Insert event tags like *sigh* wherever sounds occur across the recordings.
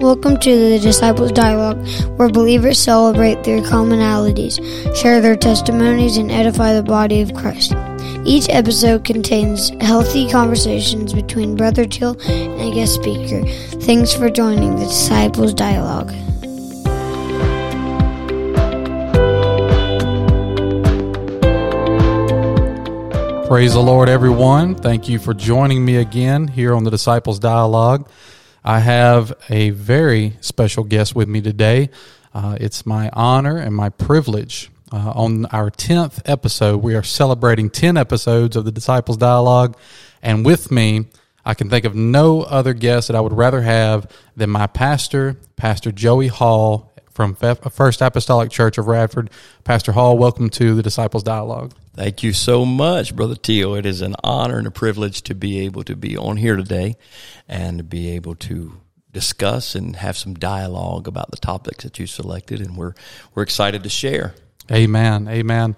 Welcome to the Disciples Dialogue, where believers celebrate their commonalities, share their testimonies, and edify the body of Christ. Each episode contains healthy conversations between Brother Till and a guest speaker. Thanks for joining the Disciples Dialogue. Praise the Lord, everyone. Thank you for joining me again here on the Disciples Dialogue. I have a very special guest with me today. Uh, it's my honor and my privilege. Uh, on our 10th episode, we are celebrating 10 episodes of the Disciples Dialogue. And with me, I can think of no other guest that I would rather have than my pastor, Pastor Joey Hall from First Apostolic Church of Radford. Pastor Hall, welcome to the Disciples Dialogue. Thank you so much, Brother Teal. It is an honor and a privilege to be able to be on here today and to be able to discuss and have some dialogue about the topics that you selected, and we're we're excited to share. Amen. Amen.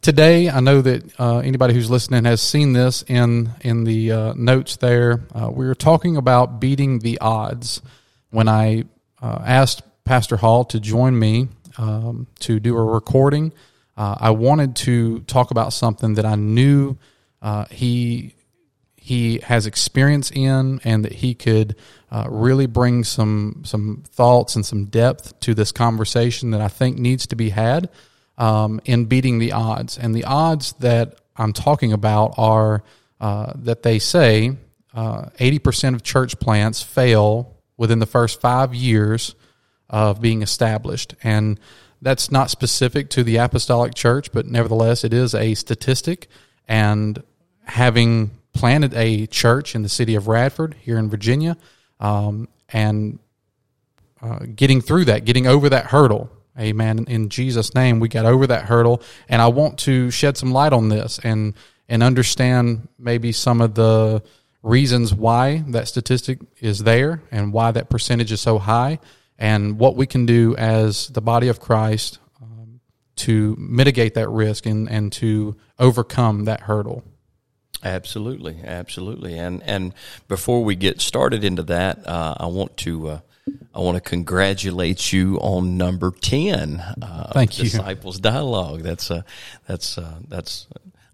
Today, I know that uh, anybody who's listening has seen this in in the uh, notes. There, uh, we were talking about beating the odds. When I uh, asked Pastor Hall to join me um, to do a recording uh, I wanted to talk about something that I knew uh, he he has experience in, and that he could uh, really bring some some thoughts and some depth to this conversation that I think needs to be had um, in beating the odds. And the odds that I'm talking about are uh, that they say uh, eighty percent of church plants fail within the first five years of being established, and that's not specific to the apostolic church, but nevertheless, it is a statistic. And having planted a church in the city of Radford here in Virginia, um, and uh, getting through that, getting over that hurdle, amen. In Jesus' name, we got over that hurdle. And I want to shed some light on this and and understand maybe some of the reasons why that statistic is there and why that percentage is so high and what we can do as the body of Christ um, to mitigate that risk and, and to overcome that hurdle. Absolutely, absolutely. And and before we get started into that, uh, I want to uh, I want to congratulate you on number ten. Uh, Thank you, Disciples Dialogue. That's uh, that's uh, that's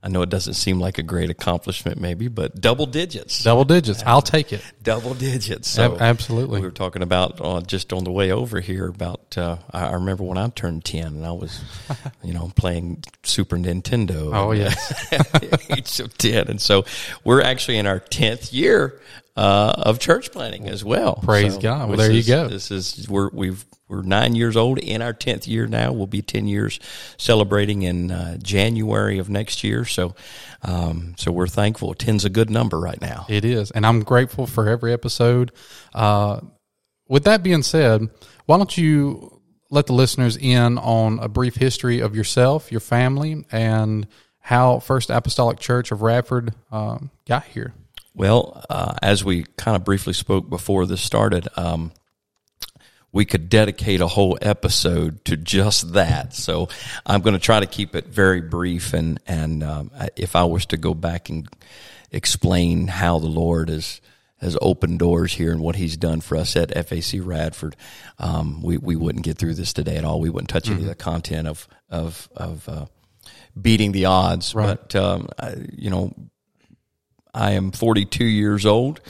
I know it doesn't seem like a great accomplishment, maybe, but double digits. Double digits. I'll take it. Double digits. So Absolutely. We were talking about uh, just on the way over here about. Uh, I remember when I turned ten and I was, *laughs* you know, playing Super Nintendo. Oh *laughs* yes, *laughs* age of ten, and so we're actually in our tenth year uh, of church planting as well. Praise so God. Well, there you go. This is we're we've we're nine years old in our 10th year now. We'll be 10 years celebrating in uh, January of next year. So, um, so we're thankful. 10's a good number right now. It is. And I'm grateful for every episode. Uh, with that being said, why don't you let the listeners in on a brief history of yourself, your family, and how First Apostolic Church of Radford um, got here? Well, uh, as we kind of briefly spoke before this started, um, we could dedicate a whole episode to just that. So I'm going to try to keep it very brief. And and um, if I was to go back and explain how the Lord has has opened doors here and what He's done for us at FAC Radford, um, we we wouldn't get through this today at all. We wouldn't touch mm-hmm. any of the content of of of uh, beating the odds. Right. But um, I, you know, I am 42 years old.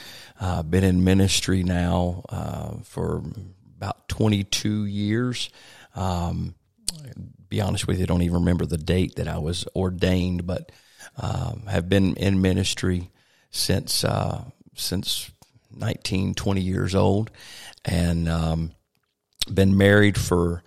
I've uh, been in ministry now uh, for about 22 years. Um, be honest with you, I don't even remember the date that I was ordained, but um, have been in ministry since uh, since 19, 20 years old, and um, been married for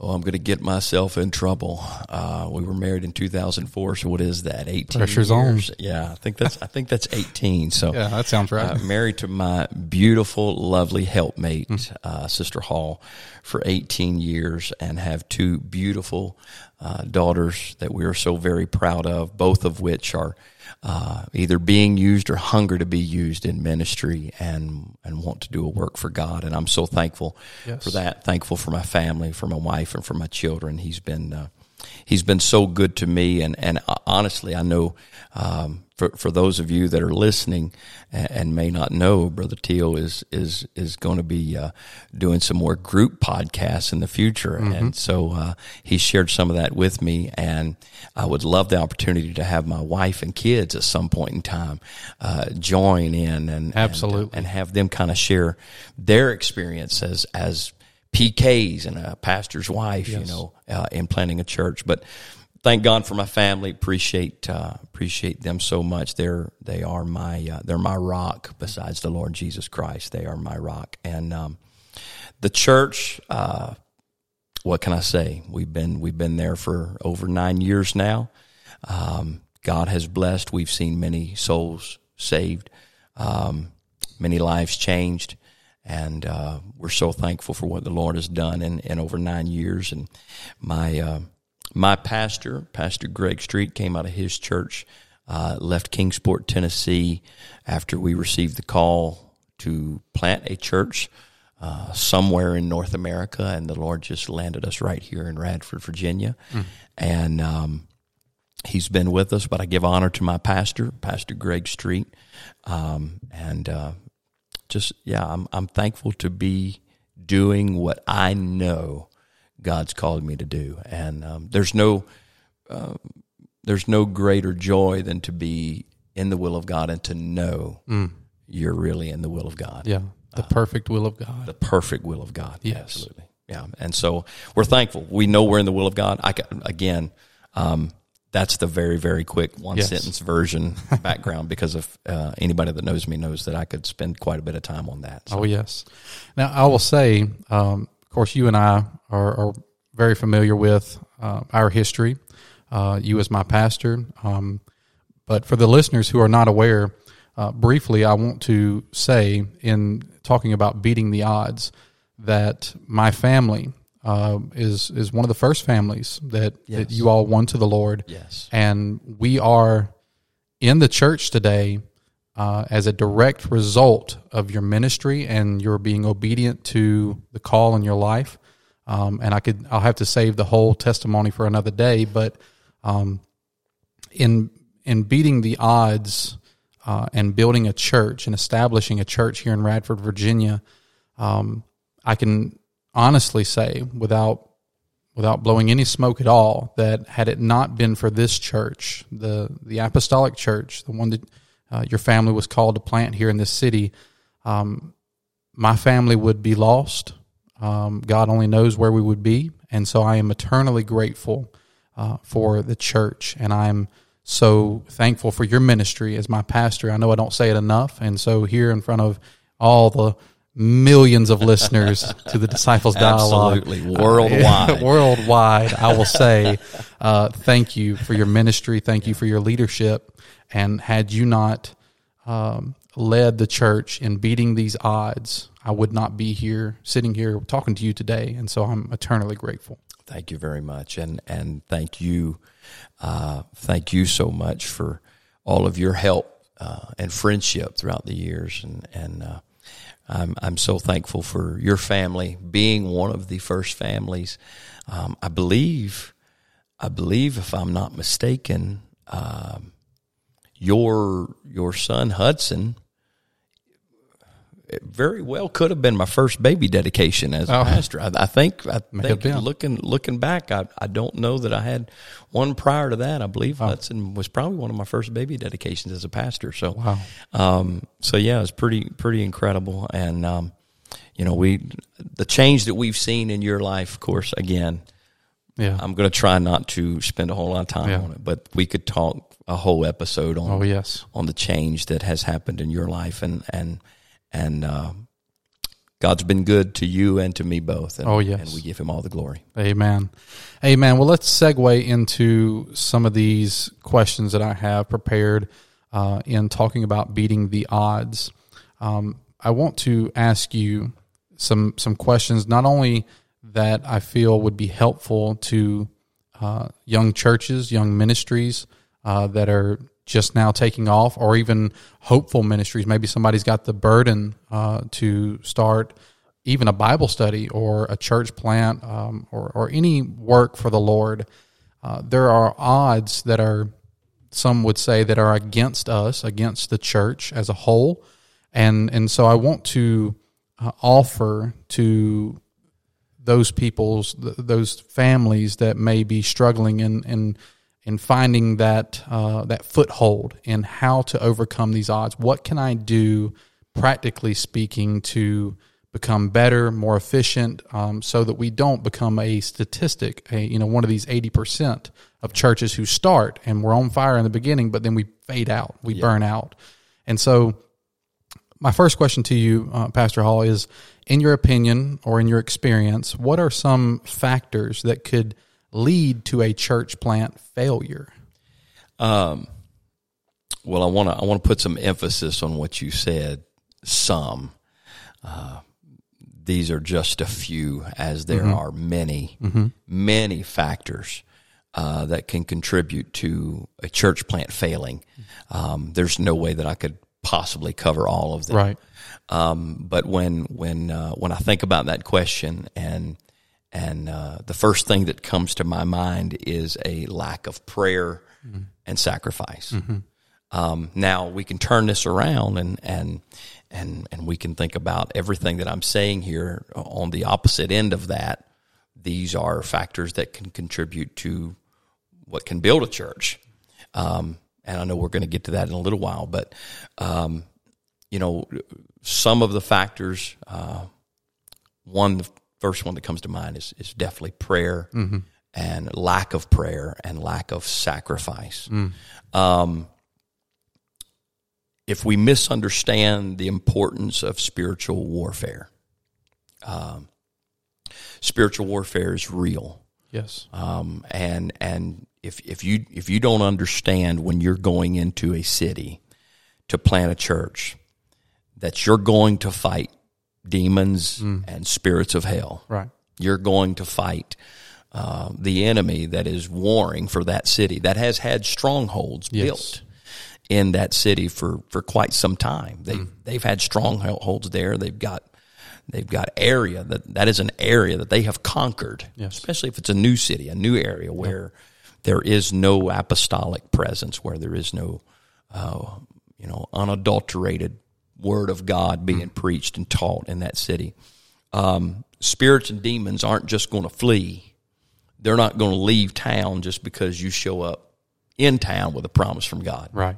oh, I'm going to get myself in trouble. Uh, we were married in 2004, so what is that? 18 Pressure's years. on. Yeah, I think that's I think that's 18. So yeah, that sounds right. Uh, married to my beautiful, lovely helpmate, mm. uh, Sister Hall, for 18 years, and have two beautiful uh, daughters that we are so very proud of. Both of which are uh, either being used or hunger to be used in ministry and and want to do a work for God. And I'm so thankful yes. for that. Thankful for my family, for my wife, and for my children. He's been uh, he's been so good to me. And, and uh, honestly, I know, um, for, for those of you that are listening and, and may not know, Brother Teal is, is, is going to be, uh, doing some more group podcasts in the future. Mm-hmm. And so, uh, he shared some of that with me and I would love the opportunity to have my wife and kids at some point in time, uh, join in and, absolutely and, and have them kind of share their experiences as, as, PKs and a pastor's wife, yes. you know, uh, in planting a church. But thank God for my family. Appreciate uh, appreciate them so much. They're they are my uh, they're my rock. Besides the Lord Jesus Christ, they are my rock. And um, the church, uh, what can I say? We've been we've been there for over nine years now. Um, God has blessed. We've seen many souls saved, um, many lives changed. And uh, we're so thankful for what the Lord has done in, in over nine years. And my uh, my pastor, Pastor Greg Street, came out of his church, uh, left Kingsport, Tennessee, after we received the call to plant a church uh, somewhere in North America, and the Lord just landed us right here in Radford, Virginia, mm. and um, he's been with us. But I give honor to my pastor, Pastor Greg Street, um, and uh, just yeah, I'm I'm thankful to be doing what I know God's called me to do. And um, there's no uh, there's no greater joy than to be in the will of God and to know mm. you're really in the will of God. Yeah, the uh, perfect will of God. The perfect will of God. Yes. Absolutely. Yeah, and so we're thankful. We know we're in the will of God. I again. Um, that's the very very quick one yes. sentence version *laughs* background because if uh, anybody that knows me knows that I could spend quite a bit of time on that. So. Oh yes. Now I will say, um, of course, you and I are, are very familiar with uh, our history. Uh, you as my pastor, um, but for the listeners who are not aware, uh, briefly, I want to say in talking about beating the odds that my family uh, is is one of the first families that, yes. that you all won to the Lord. Yes, and we are in the church today uh, as a direct result of your ministry and your being obedient to the call in your life. Um, and I could I'll have to save the whole testimony for another day. But um, in in beating the odds uh, and building a church and establishing a church here in Radford, Virginia, um, I can honestly say without without blowing any smoke at all that had it not been for this church, the the apostolic church, the one that uh, your family was called to plant here in this city, um, my family would be lost. Um, God only knows where we would be, and so I am eternally grateful uh, for the church, and I'm so thankful for your ministry as my pastor. I know I don't say it enough, and so here in front of all the millions of listeners *laughs* to the Disciples Dialogue. Absolutely. Worldwide. Uh, *laughs* worldwide. I will say, uh, thank you for your ministry. Thank you for your leadership. And had you not um, led the church in beating these odds, I would not be here, sitting here talking to you today. And so I'm eternally grateful. Thank you very much. And, and thank you. Uh, thank you so much for all of your help uh, and friendship throughout the years. And, and, uh, I'm, I'm so thankful for your family being one of the first families. Um, I believe, I believe, if I'm not mistaken, um, your your son Hudson very well could have been my first baby dedication as a oh, pastor. I, I, think I think looking looking back, I, I don't know that I had one prior to that. I believe oh. Hudson was probably one of my first baby dedications as a pastor. So, wow. um, so yeah, it's pretty pretty incredible. And um, you know, we the change that we've seen in your life, of course, again. Yeah, I'm going to try not to spend a whole lot of time yeah. on it, but we could talk a whole episode on. Oh yes, on the change that has happened in your life, and and and uh, God's been good to you and to me both. And, oh, yes. And we give him all the glory. Amen. Amen. Well, let's segue into some of these questions that I have prepared uh, in talking about beating the odds. Um, I want to ask you some some questions, not only that I feel would be helpful to uh, young churches, young ministries uh, that are just now taking off, or even hopeful ministries. Maybe somebody's got the burden uh, to start even a Bible study or a church plant um, or, or any work for the Lord. uh, there are odds that are some would say that are against us, against the church as a whole, and and so I want to uh, offer to those people's th- those families that may be struggling in in in finding that uh, that foothold and how to overcome these odds. What can I do, practically speaking, to become better, more efficient, um, so that we don't become a statistic, a you know one of these eighty percent of churches who start and we're on fire in the beginning, but then we fade out, we burn out, and so. My first question to you, uh, Pastor Hall, is in your opinion or in your experience, what are some factors that could lead to a church plant failure? Um, well, I want to I want to put some emphasis on what you said. Some. Uh, these are just a few, as there are many, many factors uh, that can contribute to a church plant failing. Um, there's no way that I could possibly cover all of them. Right. Um, but when when uh, when I think about that question and and uh, the first thing that comes to my mind is a lack of prayer and sacrifice. Um, now we can turn this around and and and and we can think about everything that I'm saying here on the opposite end of that. These are factors that can contribute to what can build a church. Um, and I know we're going to get to that in a little while, but um, you know, some of the factors. Uh, one, the first one that comes to mind is is definitely prayer and lack of prayer and lack of sacrifice. Um, if we misunderstand the importance of spiritual warfare, um, spiritual warfare is real. Yes. Um, and and if if you if you don't understand when you're going into a city to plant a church that you're going to fight demons and spirits of hell, Right. you're going to fight uh, the enemy that is warring for that city that has had strongholds Yes. built in that city for, for quite some time. They Mm. they've had strongholds there. They've got they've got area that that is an area that they have conquered. Yes. Especially if it's a new city, a new area where there is no apostolic presence, where there is no uh, you know unadulterated word of God being preached and taught in that city. Um, spirits and demons aren't just going to flee. They're not going to leave town just because you show up in town with a promise from God. Right.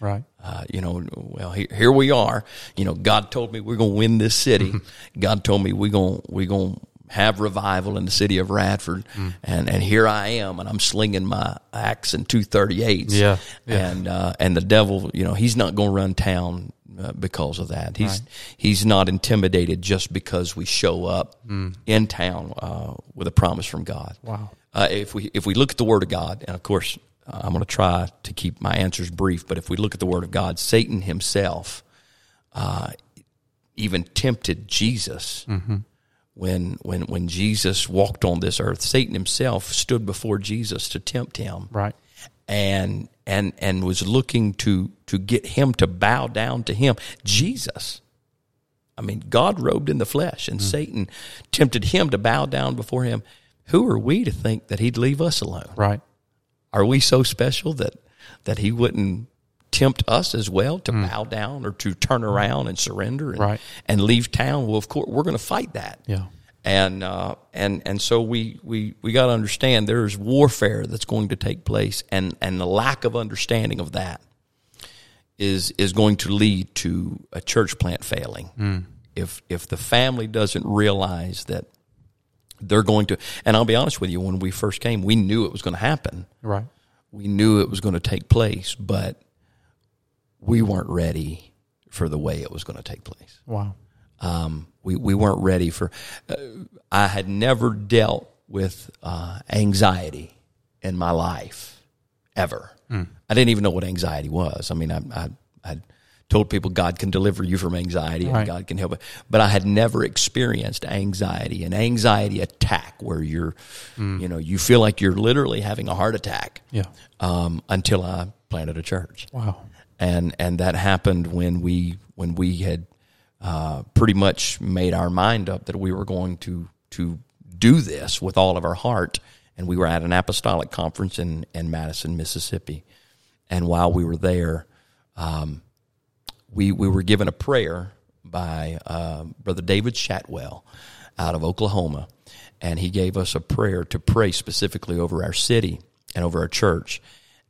Right. Uh, you know, well, here, here we are. You know, God told me we're going to win this city. God told me we're going we're going to have revival in the city of Radford, and and here I am, and I'm slinging my axe and two thirty eights. Yeah, yeah. and uh, and the devil, you know, he's not going to run town uh, because of that. He's he's not intimidated just because we show up in town uh, with a promise from God. Wow. Uh, if we if we look at the Word of God, and of course uh, I'm going to try to keep my answers brief, but if we look at the Word of God, Satan himself uh, even tempted Jesus when when when Jesus walked on this earth. Satan himself stood before Jesus to tempt him Right. and and and was looking to to get him to bow down to him. Jesus. I mean god robed in the flesh and mm-hmm. satan tempted him to bow down before him. Who are we to think that he'd leave us alone? Right. are we so special that that he wouldn't tempt us as well to mm. bow down or to turn around and surrender and, Right. and leave town? Well of course we're going to fight that. Yeah. And uh, and and so we we we got to understand there is warfare that's going to take place, and and the lack of understanding of that is is going to lead to a church plant failing. If if the family doesn't realize that they're going to, and I'll be honest with you, when we first came, we knew it was going to happen. Right. We knew it was going to take place, but we weren't ready for the way it was going to take place. Wow. Um, we, we weren't ready for. Uh, I had never dealt with uh, anxiety in my life ever. I didn't even know what anxiety was. I mean, I, I, I told people God can deliver you from anxiety and God can help it, but I had never experienced anxiety, an anxiety attack where you're, you know, you feel like you're literally having a heart attack. Yeah. Um, until I planted a church Wow. and and that happened when we when we had uh, pretty much made our mind up that we were going to to do this with all of our heart and we were at an apostolic conference in, in Madison, Mississippi. And while we were there, um, we, we were given a prayer by uh, Brother David Shatwell out of Oklahoma. And he gave us a prayer to pray specifically over our city and over our church.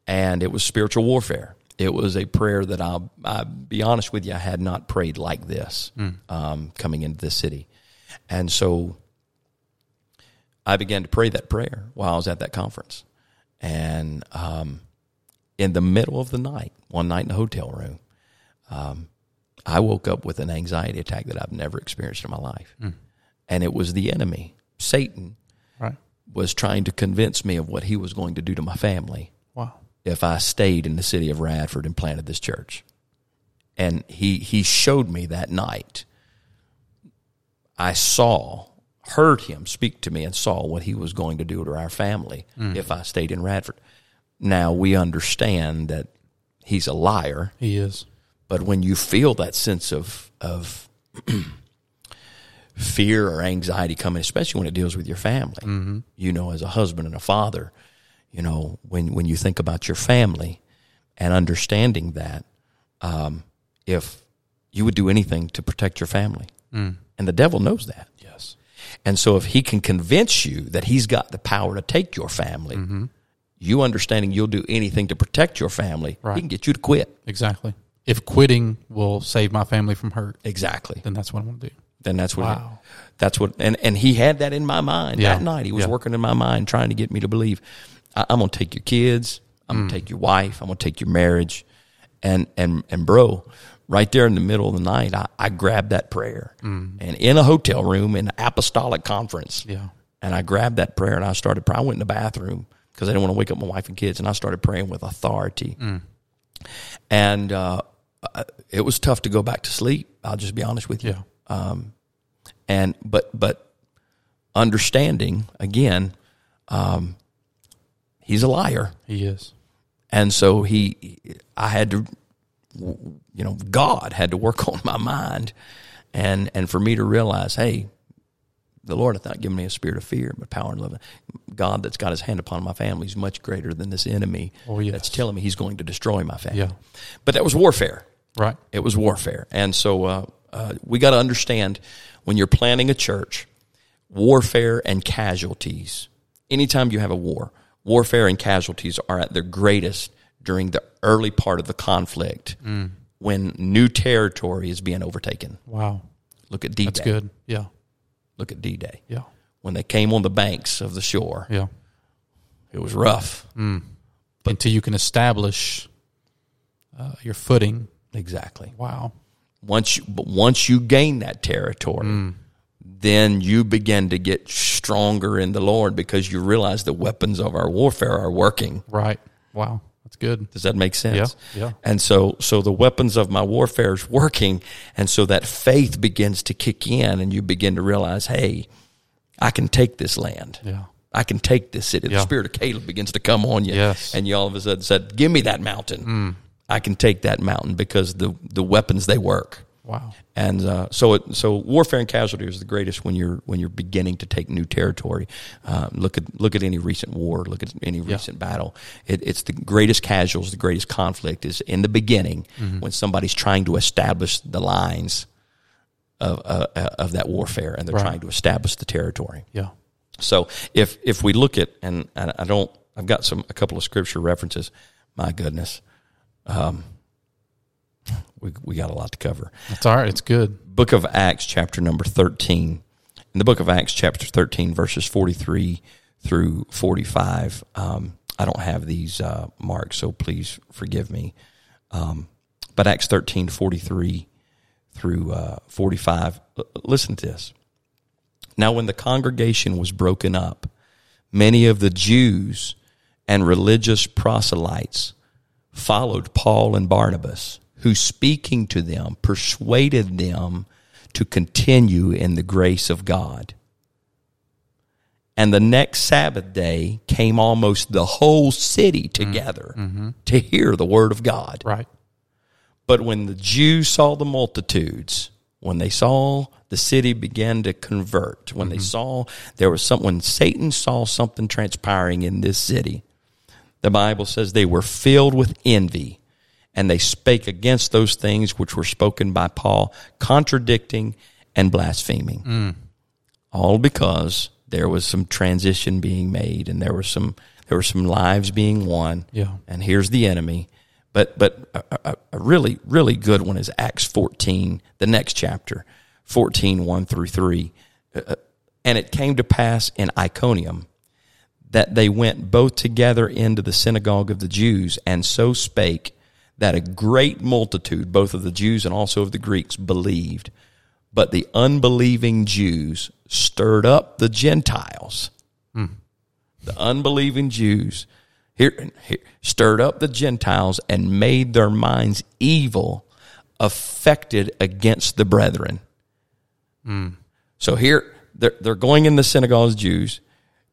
And it was spiritual warfare. It was a prayer that I'll, I'll be honest with you, I had not prayed like this um, coming into the city. And so I began to pray that prayer while I was at that conference. And um, in the middle of the night, one night in a hotel room, um, I woke up with an anxiety attack that I've never experienced in my life. And it was the enemy, Satan, Right. was trying to convince me of what he was going to do to my family. If I stayed in the city of Radford and planted this church. And he he showed me that night. I saw, heard him speak to me and saw what he was going to do to our family mm. if I stayed in Radford. Now we understand that he's a liar, He is. but when you feel that sense of of *clears throat* fear or anxiety coming, especially when it deals with your family, mm-hmm. you know, as a husband and a father, you know, when when you think about your family and understanding that, um, if you would do anything to protect your family, and the devil knows that, Yes. and so if he can convince you that he's got the power to take your family. You understanding you'll do anything to protect your family, Right. he can get you to quit. Exactly. If quitting will save my family from hurt, Exactly. then that's what I'm going to do. then that's what Wow. that's what and and he had that in my mind Yeah. that night he was Yeah. working in my mind trying to get me to believe I, i'm gonna take your kids i'm Mm. gonna take your wife i'm gonna take your marriage and and and bro right there in the middle of the night i, I grabbed that prayer and in a hotel room in an apostolic conference Mm. Yeah. and i grabbed that prayer and i started praying i went in the bathroom because i didn't want to wake up my wife and kids and i started praying with authority Mm. and uh, uh, it was tough to go back to sleep i'll just be honest with you Yeah. and but but understanding again um he's a liar He is. and so he i had to you know god had to work *laughs* on my mind and and for me to realize hey the lord hath not given me a spirit of fear but power and love god that's got his hand upon my family is much greater than this enemy Oh, yes. that's telling me he's going to destroy my family Yeah. but that was warfare Right. it was warfare. And so uh, uh, we got to understand when you're planting a church, warfare and casualties. Anytime you have a war, warfare and casualties are at their greatest during the early part of the conflict when new territory is being overtaken. Wow. Look at D Day. That's good. Yeah. Look at D Day. Yeah. When they came on the banks of the shore, Yeah. it was rough. Until you can establish uh, your footing. Exactly. Wow. once you, but once you gain that territory, then you begin to get stronger in the Lord because you realize the weapons of our warfare are working. Right. Wow. That's good. Does that make sense? Yeah, yeah. And so, so the weapons of my warfare is working, and so that faith begins to kick in, and you begin to realize, hey, I can take this land. Yeah. I can take this city. The spirit of Caleb begins to come on you. Yes. Mm. And you all of a sudden said, Give me that mountain. I can take that mountain because the, the weapons they work. Wow. And uh, so, it, so warfare and casualty is the greatest when you're when you're beginning to take new territory. Uh, look at look at any recent war. Look at any recent battle. It, it's the greatest casualties, the greatest conflict is in the beginning when somebody's trying to establish the lines of uh, uh, of that warfare, and they're Right. trying to establish the territory. Yeah. So if if we look at and, and I don't, I've got some a couple of scripture references. My goodness, um, we we got a lot to cover. That's all right. It's good. Book of Acts, chapter number 13. In the book of Acts, chapter 13, verses 43 through 45. Um, I don't have these uh, marked, so please forgive me. Um, but Acts 13, 43 through uh, 45. L- listen to this. Now, when the congregation was broken up, many of the Jews and religious proselytes followed Paul and Barnabas, who speaking to them persuaded them to continue in the grace of God. And the next Sabbath day came almost the whole city mm-hmm. together mm-hmm. to hear the word of God. Right. But when the Jews saw the multitudes, when they saw the city began to convert, when they mm-hmm. saw there was some, when Satan saw something transpiring in this city, the Bible says they were filled with envy and they spake against those things which were spoken by Paul, contradicting and blaspheming. All because there was some transition being made and there was some there were some lives being won. Yeah. And here's the enemy. But but a, a, a really really good one is Acts 14, the next chapter, 14 1 through 3. Uh, and it came to pass in Iconium that they went both together into the synagogue of the Jews and so spake that a great multitude both of the Jews and also of the Greeks believed. But the unbelieving Jews stirred up the Gentiles. Hmm. The unbelieving Jews here, here stirred up the Gentiles and made their minds evil affected against the brethren. Hmm. So here they're, they're going in the synagogues, Jews,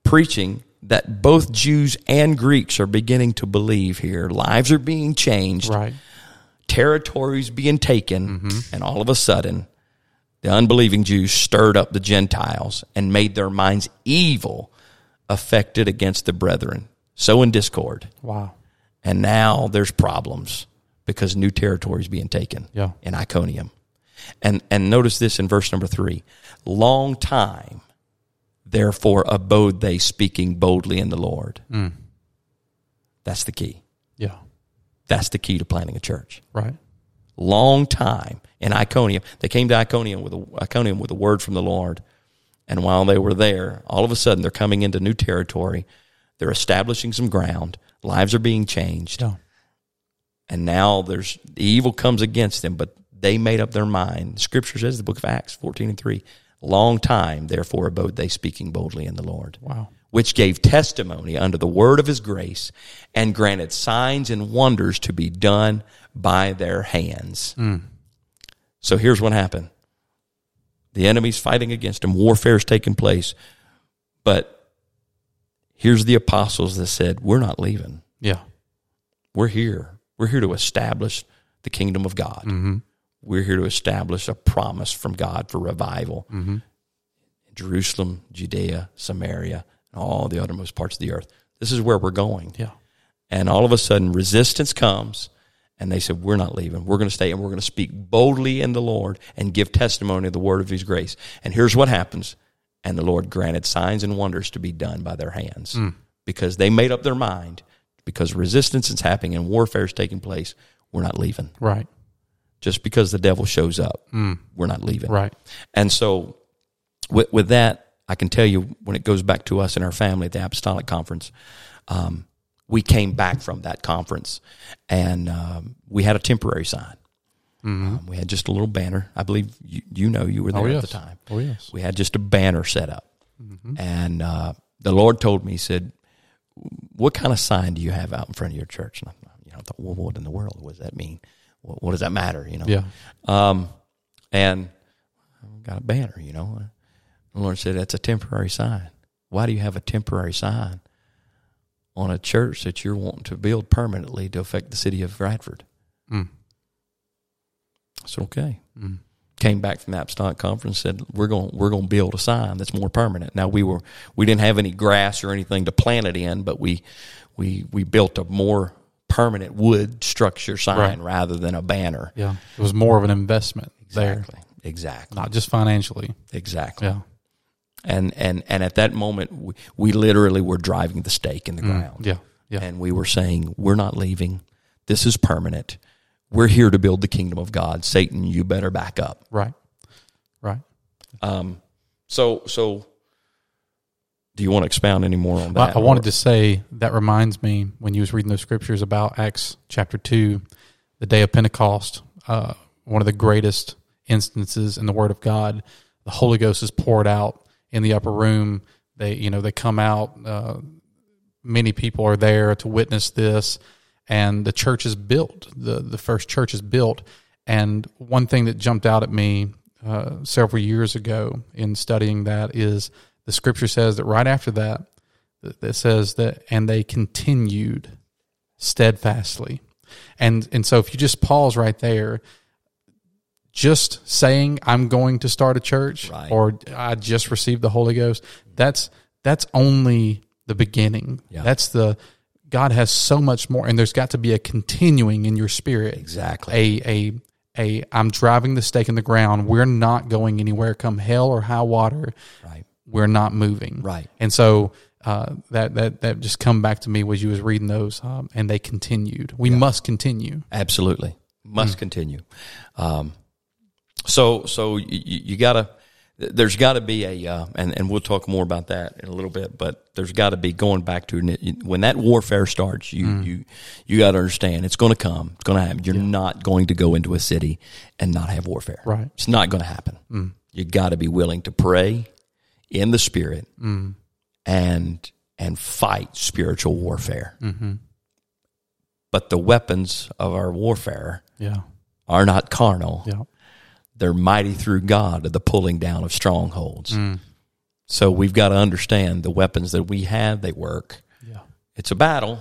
preaching that both Jews and Greeks are beginning to believe here. Lives are being changed, Right. territories being taken, mm-hmm. and all of a sudden, the unbelieving Jews stirred up the Gentiles and made their minds evil, affected against the brethren. So in discord. Wow. And now there's problems because new territory is being taken Yeah. in Iconium. And and notice this in verse number three. Long time, therefore abode they speaking boldly in the Lord. Mm. That's the key. Yeah. That's the key to planting a church. Right. Long time in Iconium. They came to Iconium with a Iconium with a word from the Lord. And while they were there, all of a sudden they're coming into new territory. They're establishing some ground. Lives are being changed. Yeah. and now there's the evil comes against them, but they made up their mind. Scripture says, the book of Acts 14 and 3, long time, therefore, abode they speaking boldly in the Lord, Wow. which gave testimony unto the word of his grace and granted signs and wonders to be done by their hands. Hmm. So here's what happened the enemy's fighting against them, warfare is taking place, but here's the apostles that said, We're not leaving. Yeah. We're here. We're here to establish the kingdom of God. Mm-hmm. We're here to establish a promise from God for revival. Mm-hmm. Jerusalem, Judea, Samaria, and all the uttermost parts of the earth. This is where we're going. Yeah. And all of a sudden, resistance comes, and they said, We're not leaving. We're going to stay, and we're going to speak boldly in the Lord and give testimony of the word of His grace. And here's what happens. And the Lord granted signs and wonders to be done by their hands mm. because they made up their mind because resistance is happening and warfare is taking place. We're not leaving. Right. Just because the devil shows up, we're not leaving. Right. And so, with, with that, I can tell you when it goes back to us and our family at the Apostolic Conference, um, we came back from that conference and um, we had a temporary sign. Um, we had just a little banner. I believe you, you know you were there Oh, at the time. Oh, yes. We had just a banner set up. And uh, the Lord told me, He said, What kind of sign do you have out in front of your church? And I, you know, I thought, Well, what in the world? What does that mean? What, what does that matter? You know? Yeah. Um, and I've got a banner, you know. The Lord said, That's a temporary sign. Why do you have a temporary sign on a church that you're wanting to build permanently to affect the city of Radford? Mm. I said, Okay. Mm. Came back from the Apostolic Conference said, We're going we're gonna build a sign that's more permanent. Now we were we didn't have any grass or anything to plant it in, but we we we built a more permanent wood structure sign Right. rather than a banner. Yeah. It was more of an investment there, Exactly. Exactly. not just financially. Exactly. Yeah. And and and at that moment, we, we literally were driving the stake in the ground. Mm. Yeah. Yeah. And we were saying, "We're not leaving. This is permanent. We're here to build the kingdom of God. Satan, you better back up." Right. Right. Um. So so. Do you want to expound any more on Well, that? I wanted to say that reminds me when you was reading those scriptures about Acts chapter two, the day of Pentecost, uh, one of the greatest instances in the Word of God. The Holy Ghost is poured out in the upper room. They, you know, they come out. Uh, many people are there to witness this, and the church is built. the The first church is built. And one thing that jumped out at me uh, several years ago in studying that is the Scripture says that right after that, it says that and they continued steadfastly and and so if you just pause right there just saying I'm going to start a church Right. or I just received the Holy Ghost, that's that's only the beginning. Yeah. That's the God has so much more and there's got to be a continuing in your spirit. Exactly. A a a I'm driving the stake in the ground. We're not going anywhere come hell or high water. Right. We're not moving. Right. And so uh, that that that just come back to me was you was reading those um, and they continued. We must continue. Absolutely, must continue. Um, so, so you, you gotta. There's got to be a, uh, and and we'll talk more about that in a little bit. But there's got to be going back to when that warfare starts. You you you got to understand it's going to come. It's going to happen. You're not going to go into a city and not have warfare. Right. It's not going to happen. You got to be willing to pray in the spirit mm. and and fight spiritual warfare. Mm-hmm. But the weapons of our warfare Yeah. are not carnal. Yeah. They're mighty through God to the pulling down of strongholds. Mm. So we've got to understand the weapons that we have, they work. Yeah. It's a battle,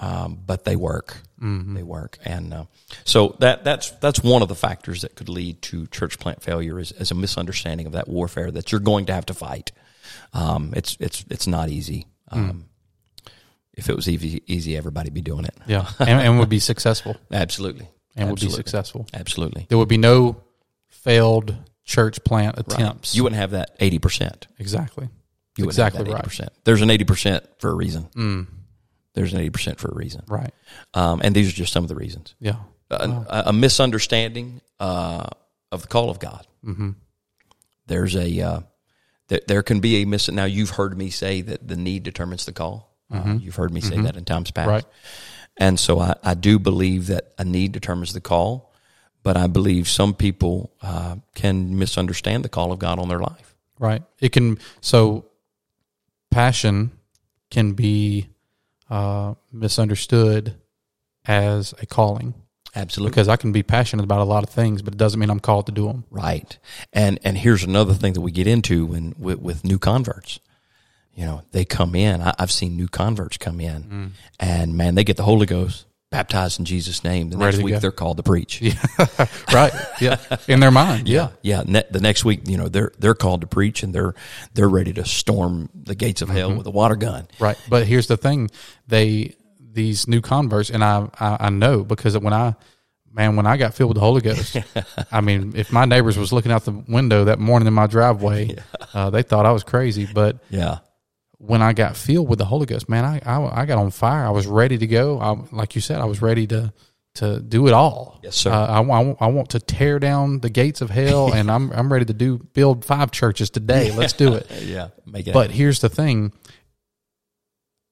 um, but they work. They work, and uh, so that that's that's one of the factors that could lead to church plant failure is, is a misunderstanding of that warfare that you're going to have to fight. Um, it's it's it's not easy. Um, If it was easy, easy, everybody'd be doing it. Yeah. *laughs* and, and would be successful Absolutely, and would be successful. Absolutely, There would be no failed church plant attempts. you wouldn't have that eighty percent. exactly. You wouldn't exactly have that right. eighty percent. There's an eighty percent for a reason. There's an eighty percent for a reason, Right. um, and these are just some of the reasons. Yeah. a, a misunderstanding uh, of the call of God. Mm-hmm. There's a uh, there, there can be a mis. Now you've heard me say that the need determines the call. Uh, you've heard me say that in times past, Right. And so I, I do believe that a need determines the call, but I believe some people uh, can misunderstand the call of God on their life. Right. It can so passion can be uh, misunderstood as a calling Absolutely. because I can be passionate about a lot of things, but it doesn't mean I'm called to do them. Right. And and here's another thing that we get into when with, with new converts. You know, they come in. I, I've seen new converts come in, Mm. and man, they get the Holy Ghost, baptized in Jesus' name. The next week, they're called to preach. *laughs* Yeah, right. Yeah. In their mind. *laughs* Yeah. yeah. Ne- the next week, you know, they're they're called to preach, and they're they're ready to storm the gates of Mm-hmm. hell with a water gun. Right. But here's the thing: they these new converts, and I I, I know because when I man when I got filled with the Holy Ghost, *laughs* I mean, if my neighbors was looking out the window that morning in my driveway, uh, they thought I was crazy. But Yeah, when I got filled with the Holy Ghost, man, I I, I got on fire. I was ready to go. I, like you said, I was ready to. To do it all, Yes, sir. Uh, I, I, I want to tear down the gates of hell, *laughs* and I'm I'm ready to do build five churches today. Let's do it. *laughs* yeah. Make it. But here's the thing.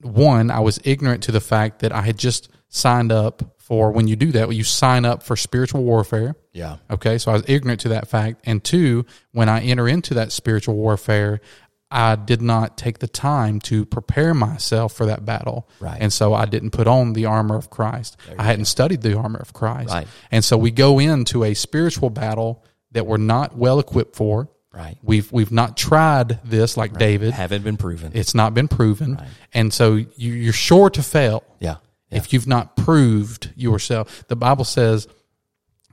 One, I was ignorant to the fact that I had just signed up for when you do that, you sign up for spiritual warfare. yeah, Okay. So I was ignorant to that fact. And two, when I enter into that spiritual warfare, I did not take the time to prepare myself for that battle. Right. And so I didn't put on the armor of Christ. I hadn't studied the armor of Christ. Right. And so we go into a spiritual battle that we're not well equipped for. right. We've we've not tried this like David. Haven't been proven. It's not been proven, and so you, you're sure to fail yeah, yeah. if you've not proved yourself. The Bible says,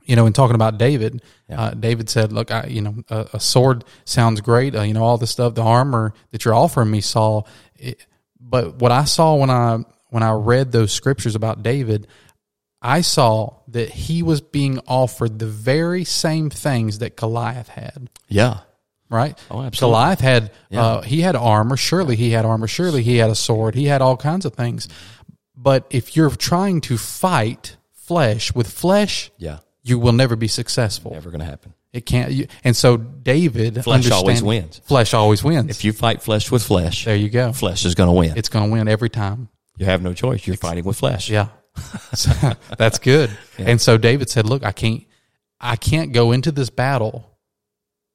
you know, in talking about David, uh, David said, "Look, I, you know, a, a sword sounds great. Uh, you know, all this stuff, the armor that you're offering me, Saul. It, but what I saw when I when I read those scriptures about David." I saw that he was being offered the very same things that Goliath had yeah, right? Oh, absolutely. Goliath had uh, he had armor. Surely he had armor. Surely he had a sword. He had all kinds of things. But if you're trying to fight flesh with flesh, yeah. You will never be successful. Never going to happen. It can't. You, and so David, Flesh always wins. Flesh always wins. If you fight flesh with flesh, there you go. flesh is going to win. It's going to win every time. You have no choice. You're fighting with flesh. Yeah, *laughs* So, that's good. And so David said, "Look, I can't, I can't go into this battle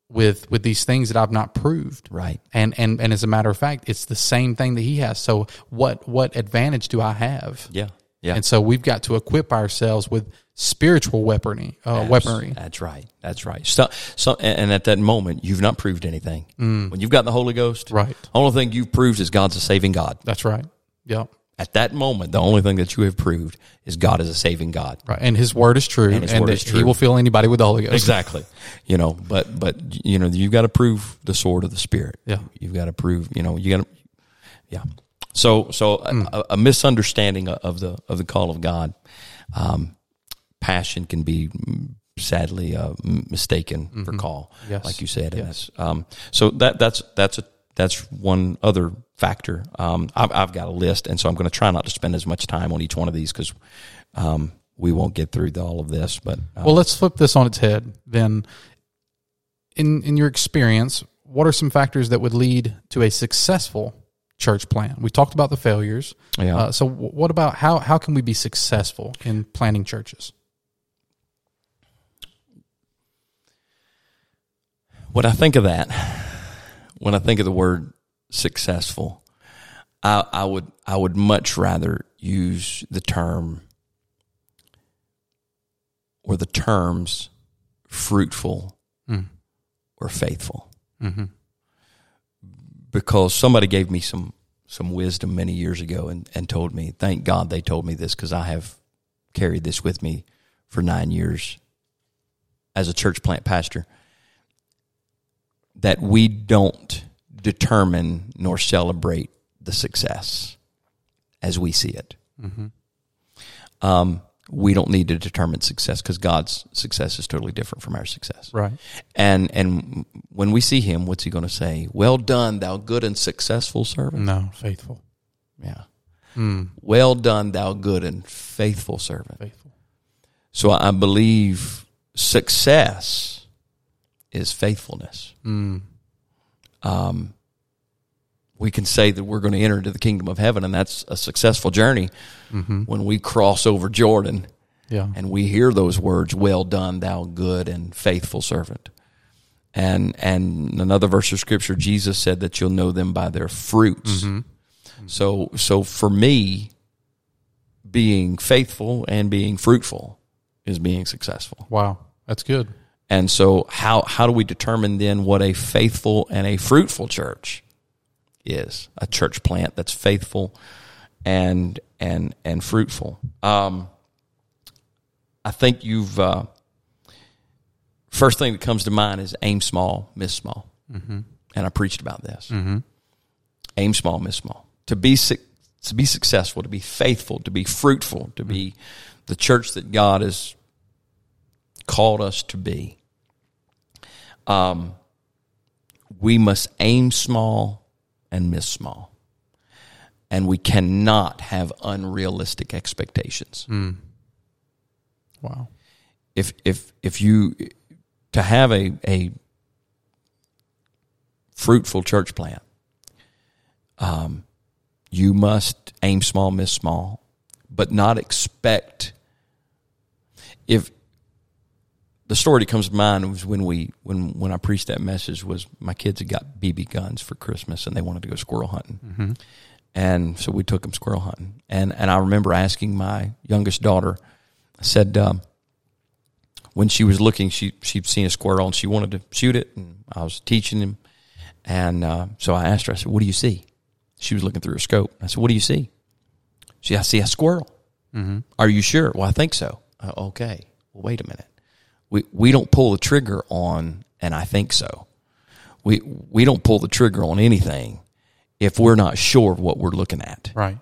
with with these things that I've not proved." Right. And and and as a matter of fact, it's the same thing that he has. So what what advantage do I have? Yeah. Yeah. And so we've got to equip ourselves with spiritual weaponry, uh, weaponry. That's right. That's right. So, so, and and at that moment, you've not proved anything. When you've got the Holy Ghost, Mm. Right. Only thing you've proved is God's a saving God. That's right. Yep. at that moment, the only thing that you have proved is God is a saving God. Right. And his word is true. And his word that is He will fill anybody with the Holy Ghost. Exactly. You know, but but you know, you've got to prove the sword of the spirit. Yeah. You've got to prove. You know, you got to. Yeah. So so a, a misunderstanding of the of the call of God, um, passion can be mm, sadly uh, mistaken for call, Yes. like you said. And Yes. um, so that that's that's a that's one other factor. Um, I've, I've got a list, and so I'm going to try not to spend as much time on each one of these because um, we won't get through the, all of this. But uh, Well, let's flip this on its head. Then, in in your experience, what are some factors that would lead to a successful church plant. We talked about the failures. Yeah. Uh, so, what about how how can we be successful in planting churches? When I think of that, when I think of the word successful, I, I would I would much rather use the term or the terms fruitful Mm. or faithful Mm-hmm. because somebody gave me some some wisdom many years ago and, and told me thank God they told me this because I have carried this with me for nine years as a church plant pastor that we don't determine nor celebrate the success as we see it. Mm-hmm. Um, we don't need to determine success because God's success is totally different from our success. Right. And and when we see Him, what's He going to say? Well done, thou good and successful servant. No, faithful. Yeah. Mm, Well done, thou good and faithful servant. faithful. So I believe success is faithfulness. Mm, um, we can say that we're going to enter into the kingdom of heaven, and that's a successful journey mm-hmm. when we cross over Jordan Yeah. and we hear those words, "Well done, thou good and faithful servant." And and another verse of scripture, Jesus said that you'll know them by their fruits. Mm-hmm. So so for me, being faithful and being fruitful is being successful. Wow, that's good. And so how how do we determine then what a faithful and a fruitful church is? A church plant that's faithful and and and fruitful. Um, I think you've uh, first thing that comes to mind is aim small, miss small, Mm-hmm. and I preached about this. Mm-hmm. Aim small, miss small. To be to be successful, to be faithful, to be fruitful, to be the church that God has called us to be. Um, we must aim small and miss small, and we cannot have unrealistic expectations. Mm. Wow. if if if you to have a a fruitful church plant, um, you must aim small, miss small, but not expect. If the story that comes to mind was when we when when I preached that message was my kids had got BB guns for Christmas and they wanted to go squirrel hunting. Mm-hmm. And so we took them squirrel hunting. And and I remember asking my youngest daughter, I said, um, when she was looking, she she'd seen a squirrel and she wanted to shoot it, and I was teaching him. And uh, so I asked her, I said, "What do you see?" She was looking through her scope. I said, "What do you see?" She, I see a squirrel. Mm-hmm. Are you sure? Well, I think so. Uh, okay. Well, wait a minute. We we don't pull the trigger on, and I think so. We we don't pull the trigger on anything if we're not sure of what we're looking at. Right.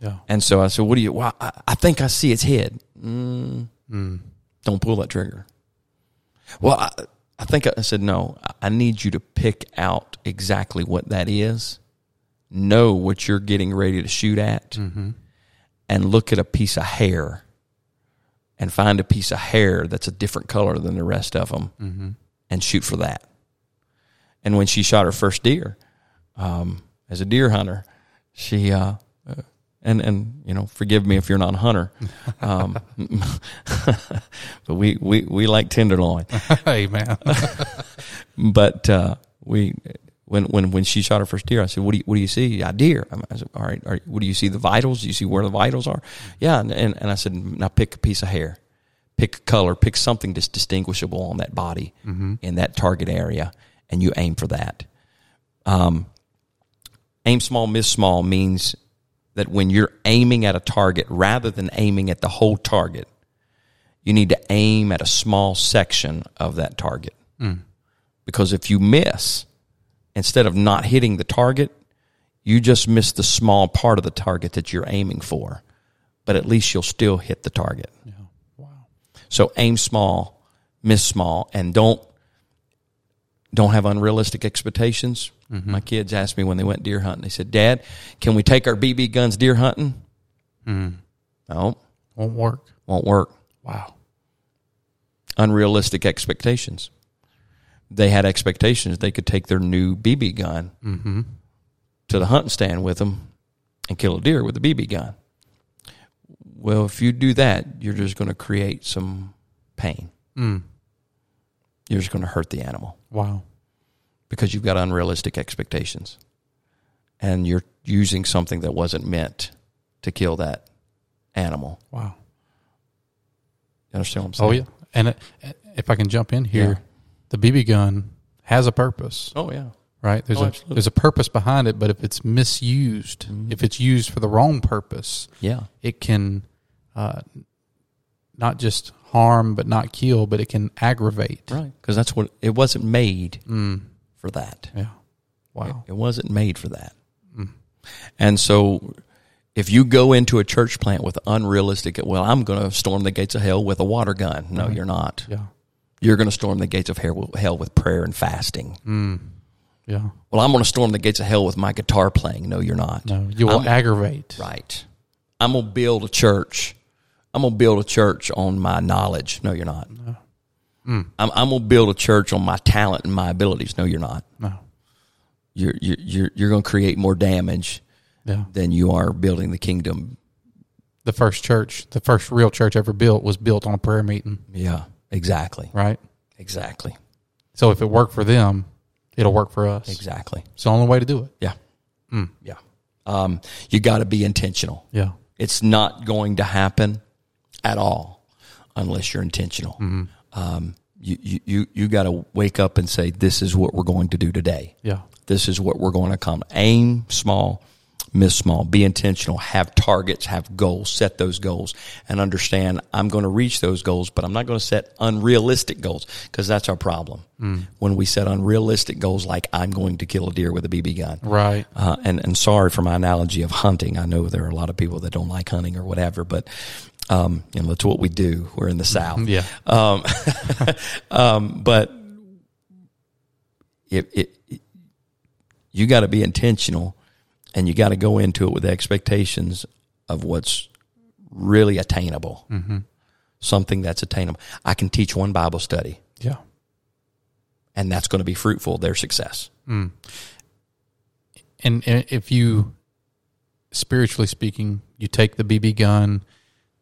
Yeah. And so I said, "What do you?" Well, I, I think I see its head. Mm, Mm. don't pull that trigger. Well, I, I think I said no. I- need you to pick out exactly what that is. Know what you're getting ready to shoot at, Mm-hmm. and look at a piece of hair, and find a piece of hair that's a different color than the rest of them, Mm-hmm. and shoot for that. And when she shot her first deer, um, as a deer hunter, she uh, uh, and and you know, forgive me if you're not a hunter, *laughs* um, *laughs* but we we we like tenderloin. *laughs* hey man. But uh, we when when when she shot her first deer, I said, "What do you what do you see? Yeah, deer." I said, "All right, all right. What do you see? The vitals? Do you see where the vitals are?" Yeah, and and, and I said, "Now pick a piece of hair, pick a color, pick something that's distinguishable on that body mm-hmm. in that target area, and you aim for that." Um, aim small, miss small means that when you're aiming at a target, rather than aiming at the whole target, you need to aim at a small section of that target. Because if you miss, instead of not hitting the target, you just miss the small part of the target that you're aiming for. But at least you'll still hit the target. Wow. So aim small, miss small, and don't don't have unrealistic expectations. My kids asked me when they went deer hunting. They said, "Dad, can we take our BB guns deer hunting?" Mm. No, Won't work. won't work. Wow. Unrealistic expectations. They had expectations they could take their new BB gun to the hunting stand with them and kill a deer with a BB gun. Well, if you do that, you're just going to create some pain. Mm. You're just going to hurt the animal. Wow. because you've got unrealistic expectations and you're using something that wasn't meant to kill that animal. Wow. You understand what I'm saying? Oh yeah. And if I can jump in here, Yeah. The BB gun has a purpose, Oh yeah. right? There's Oh, a absolutely. Mm-hmm. there's a purpose behind it, but if it's misused, if it's used for the wrong purpose, Yeah. it can uh, not just harm but not kill, but it can aggravate. Right. Because that's what it wasn't made for that. Yeah. Wow. It wasn't made for that. And so if you go into a church plant with unrealistic, well, I'm going to storm the gates of hell with a water gun. No, you're not. Yeah. You're going to storm the gates of hell with prayer and fasting. Mm. Yeah. Well, I'm going to storm the gates of hell with my guitar playing. No, you're not. No, you will I'm- aggravate. Right. I'm gonna build a church. I'm gonna build a church on my knowledge. No, you're not. Mm. I'm, I'm gonna build a church on my talent and my abilities. No, you're not. No. You're you're you're, you're gonna create more damage Yeah. than you are building the kingdom. The first church, the first real church ever built, was built on a prayer meeting, Yeah, exactly, right? exactly, So if it worked for them, it'll work for us. exactly. It's the only way to do it. Yeah, yeah. Um, you got to be intentional. Yeah. It's not going to happen at all unless you're intentional. Um, you you you, you got to wake up and say, "This is what we're going to do today. Yeah. This is what we're going to accomplish." Aim small, miss small. Be intentional. Have targets. Have goals. Set those goals and understand. I'm going to reach those goals, but I'm not going to set unrealistic goals because that's our problem. When we set unrealistic goals, like I'm going to kill a deer with a BB gun, Right. uh, and and sorry for my analogy of hunting. I know there are a lot of people that don't like hunting or whatever, but um, you know that's what we do. We're in the South, Yeah. um, *laughs* um, but it, it, it you got to be intentional, and you got to go into it with expectations of what's really attainable, mm-hmm. something that's attainable. I can teach one Bible study, Yeah. and that's going to be fruitful. Their success. Mm. And, and if you, spiritually speaking, you take the BB gun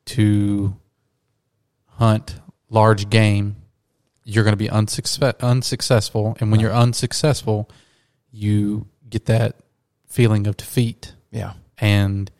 to hunt large game, you're going to be unsuccess, unsuccessful. And when you're unsuccessful, you get that feeling of defeat. Yeah. And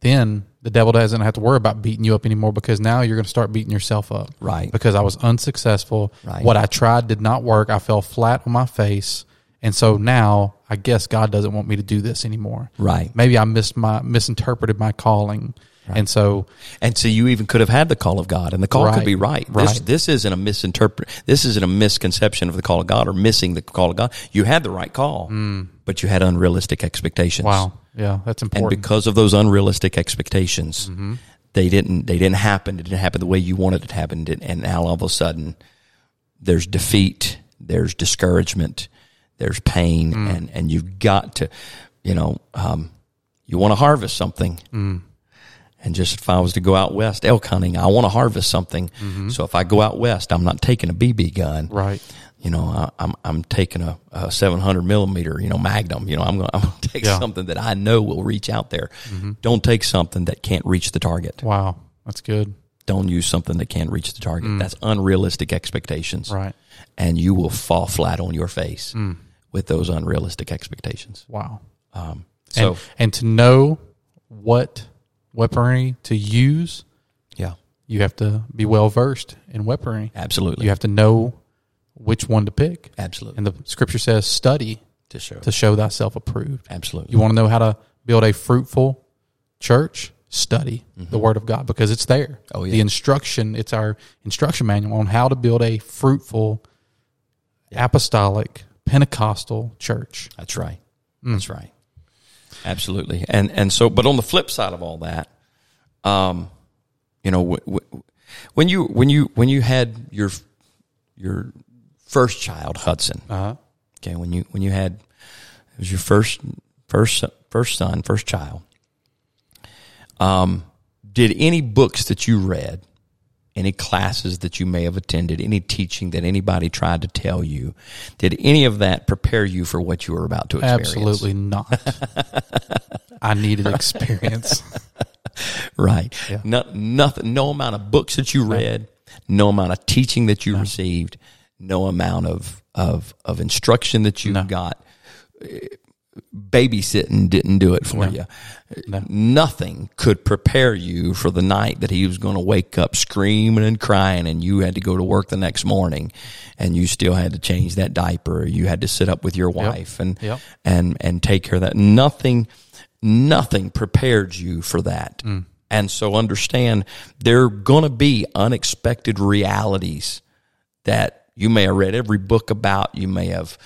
then the devil doesn't have to worry about beating you up anymore because now you're going to start beating yourself up. Right. Because I was unsuccessful. Right. What I tried did not work. I fell flat on my face. And so now I guess God doesn't want me to do this anymore. Right. Maybe I missed my misinterpreted my calling. And so And so you even could have had the call of God, and the call could be right. This, Right. this isn't a misinterpret. This isn't a misconception of the call of God or missing the call of God. You had the right call, mm. But you had unrealistic expectations. Mm. wow. Yeah, that's important. And because of those unrealistic expectations, they didn't. They didn't happen. It didn't happen the way you wanted it to happen. And now all of a sudden, there's defeat. There's discouragement. There's pain, and and you've got to, you know, um, you want to harvest something. And just if I was to go out west elk hunting, I want to harvest something. So if I go out west, I'm not taking a BB gun. right. You know, I, I'm I'm taking a, a 700 millimeter, you know, Magnum. You know, I'm going I'm to *laughs* take Yeah. something that I know will reach out there. Mm-hmm. Don't take something that can't reach the target. Wow. That's good. Don't use something that can't reach the target. Mm. That's unrealistic expectations, Right. and you will fall flat on your face mm. with those unrealistic expectations. Wow. Um, so and, and to know what weaponry to use, yeah, you have to be well versed in weaponry. absolutely, You have to know which one to pick. absolutely And the scripture says, study to show to show thyself approved. absolutely. You want to know how to build a fruitful church, study the Word of God because it's there. Mm-hmm. Oh, yeah. The instruction, it's our instruction manual on how to build a fruitful, apostolic, Pentecostal church. That's right. That's right. Absolutely. And and so, but on the flip side of all that, um, you know, w- w- when you when you when you had your your first child, Hudson. Uh-huh. Okay, when you when you had it was your first first first son, first child. Um, did any books that you read, any classes that you may have attended, any teaching that anybody tried to tell you, did any of that prepare you for what you were about to experience? Absolutely not. *laughs* I needed experience. Right. No, nothing. No amount of books that you read, no amount of teaching that you received, no amount of of of instruction that you No. got. Babysitting didn't do it for you. No. Nothing could prepare you for the night that he was going to wake up screaming and crying, and you had to go to work the next morning, and you still had to change that diaper. You had to sit up with your wife and Yep. and and take care of that. Nothing, nothing prepared you for that. Mm. And so understand there are going to be unexpected realities that you may have read every book about. You may have,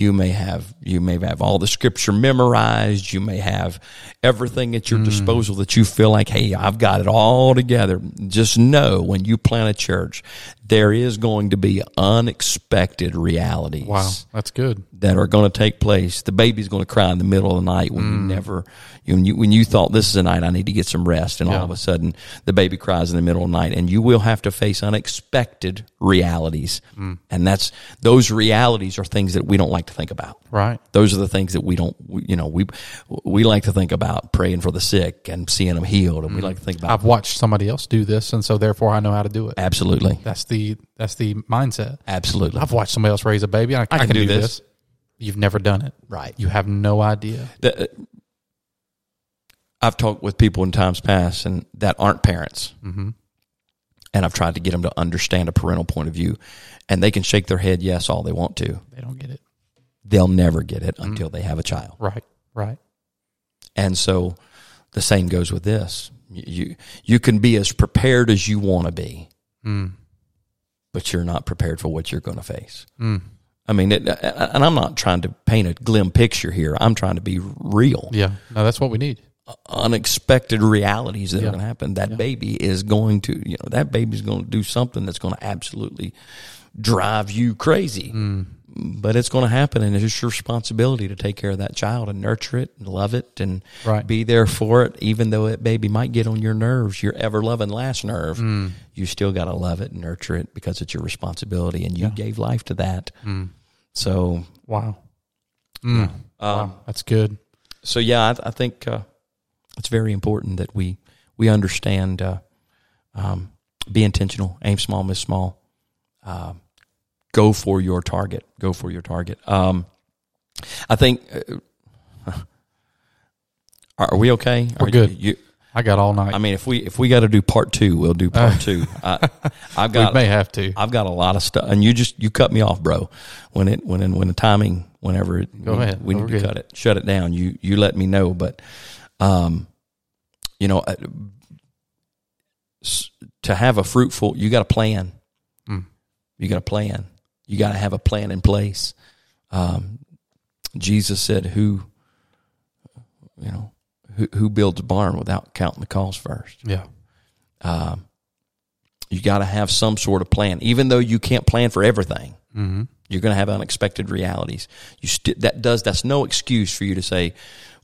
you may have, you may have all the scripture memorized. You may have everything at your hmm. disposal that you feel like, hey, I've got it all together. Just know when you plant a church, there is going to be unexpected realities Wow, that's good. that are going to take place. The baby's going to cry in the middle of the night when you hmm. never, when you when you thought this is a night I need to get some rest, and all of a sudden the baby cries in the middle of the night, and you will have to face unexpected realities, hmm. and that's those realities are things that we don't like to think about. Right. Those are the things that we don't, we, you know, we we like to think about praying for the sick and seeing them healed, and we like to think about I've watched somebody else do this, and so therefore I know how to do it. absolutely, That's the that's the mindset. absolutely. I've watched somebody else raise a baby. I, I, can, do, this. You've never done it. Right. You have no idea. the, I've talked with people in times past and that aren't parents, Mm-hmm. and I've tried to get them to understand a parental point of view, and they can shake their head yes all they want to. They don't get it. They'll never get it until they have a child, Right. Right. and so the same goes with this. You you can be as prepared as you want to be, Mm. but you're not prepared for what you're going to face. Mm. I mean, it, and I'm not trying to paint a glim picture here. I'm trying to be real. Yeah. No, that's what we need. unexpected realities that Yeah. are going to happen. That baby is going to, you know, that baby's going to do something that's going to absolutely drive you crazy. Mm. But it's going to happen, and it's your responsibility to take care of that child and nurture it and love it and Right. be there for it. Even though that baby might get on your nerves, your ever loving last nerve, Mm. you still got to love it and nurture it because it's your responsibility, and you gave life to that. Mm. So, Wow. Mm. um, wow. That's good. so yeah, I, I think uh, it's very important that we we understand. Uh, um, be intentional. Aim small, miss small. Uh, go for your target. Go for your target. Um, I think. Uh, *laughs* are, we okay? We're Are good. You, I got all night. I mean, if we if we got to do part two, we'll do part two. I, *laughs* I've we got may have to. I've got a lot of stuff, and you just you cut me off, bro. When it when when the timing, whenever it, Go we, ahead. we We're need to good. cut it, shut it down. You you let me know, but um, you know, uh, to have a fruitful, you got a plan. Mm. You got a plan. You got to have a plan in place. Um, Jesus said, "Who, you know, who who builds a barn without counting the cost first? Yeah. um, you got to have some sort of plan, even though you can't plan for everything. Mm-hmm. You're going to have unexpected realities. You st- that does that's no excuse for you to say,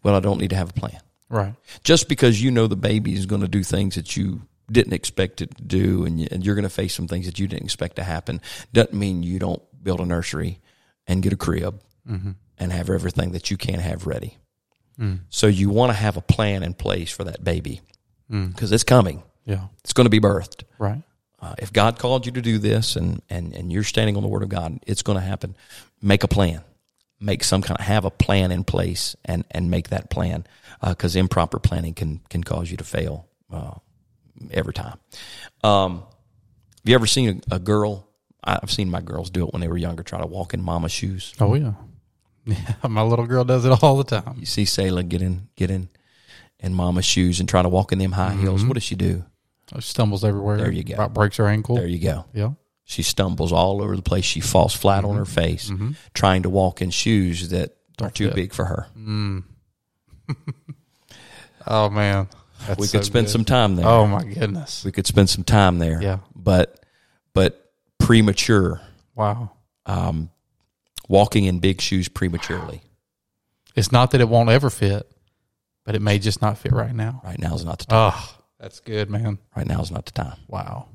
"Well, I don't need to have a plan." Right. Just because you know the baby is going to do things that you didn't expect it to do, and, and you're going to face some things that you didn't expect to happen, doesn't mean you don't build a nursery and get a crib Mm-hmm. and have everything that you can have ready. Mm. So you want to have a plan in place for that baby Mm. because it's coming. Yeah. It's going to be birthed. Right. Uh, if God called you to do this and, and, and you're standing on the word of God, it's going to happen. Make a plan. Make some kind of have a plan in place and, and make that plan because improper planning can can cause you to fail uh, every time. Um, have you ever seen a, a girl? I've seen my girls do it when they were younger. Try to walk in mama's shoes. Oh yeah. *laughs* Yeah. My little girl does it all the time. You see Selah get in get in in mama's shoes and try to walk in them high heels, mm-hmm. what does she do? She stumbles everywhere. There you go. About breaks her ankle. There you go. yeah. She stumbles all over the place. She falls flat on mm-hmm. her face mm-hmm. trying to walk in shoes that are too fit. big for her. Mm. *laughs* Oh man. That's we so could spend good. some time there. Oh my goodness. We could spend some time there. Yeah. But but premature, Wow. um, walking in big shoes prematurely. It's not that it won't ever fit, but it may just not fit right now. Right now is not the time. Oh, that's good, man. Right now is not the time. Wow.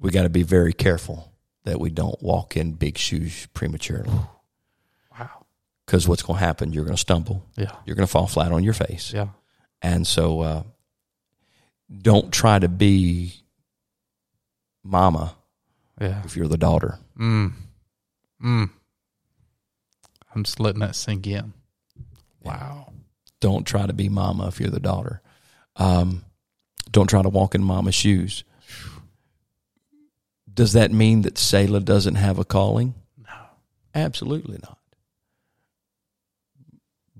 We got to be very careful that we don't walk in big shoes prematurely. Wow. Because what's going to happen? You're going to stumble. Yeah. You're going to fall flat on your face. Yeah. And so, uh, don't try to be mama Yeah. if you're the daughter. Mm. Mm. I'm just letting that sink in. Wow. Don't try to be mama if you're the daughter. Um, don't try to walk in mama's shoes. Does that mean that Selah doesn't have a calling? No. Absolutely not.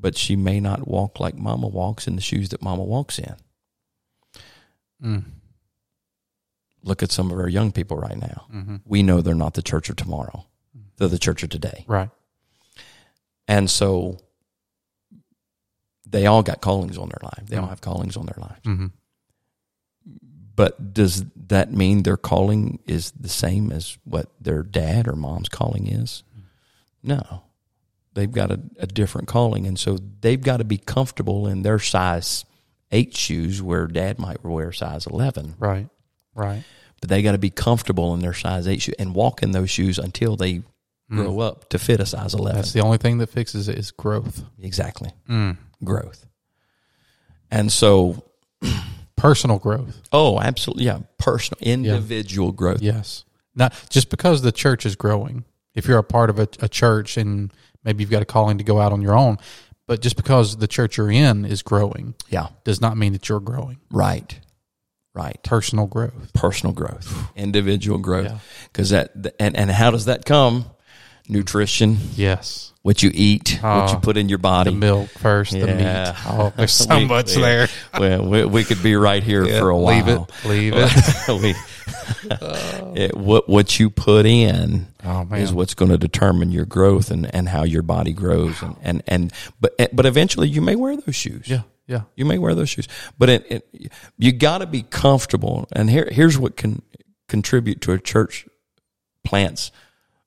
But she may not walk like mama walks in the shoes that mama walks in. Mm. Look at some of our young people right now. hmm We know they're not the church of tomorrow, they're the church of today. Right. And so they all got callings on their life. They all Mm. have callings on their life. hmm But does that mean their calling is the same as what their dad or mom's calling is? No. They've got a, a different calling. And so they've got to be comfortable in their size eight shoes where dad might wear size 11. Right. Right. But they got to be comfortable in their size eight shoes and walk in those shoes until they grow up to fit a size 11. That's the only thing that fixes it is growth. exactly. Mm. Growth. And so *clears throat* Personal growth. Oh, absolutely. Yeah. Personal, individual growth. Yes. Not just because the church is growing. If you're a part of a, a church and maybe you've got a calling to go out on your own, but just because the church you're in is growing Yeah. does not mean that you're growing. Right. Right. Personal growth. Personal growth, individual growth. Yeah. Because that, and, and how does that come? Nutrition, Yes. What you eat, what Oh, you put in your body. The milk first, the meat. Oh, there's *laughs* so We- much we- there. *laughs* Well, we, we could be right here for a while. Leave it. *laughs* Leave it. it, what what you put in Oh, is what's going to determine your growth and, and how your body grows and, and, and but but eventually you may wear those shoes. Yeah. Yeah. You may wear those shoes, but it, it, you got to be comfortable. And here here's what can contribute to a church plant's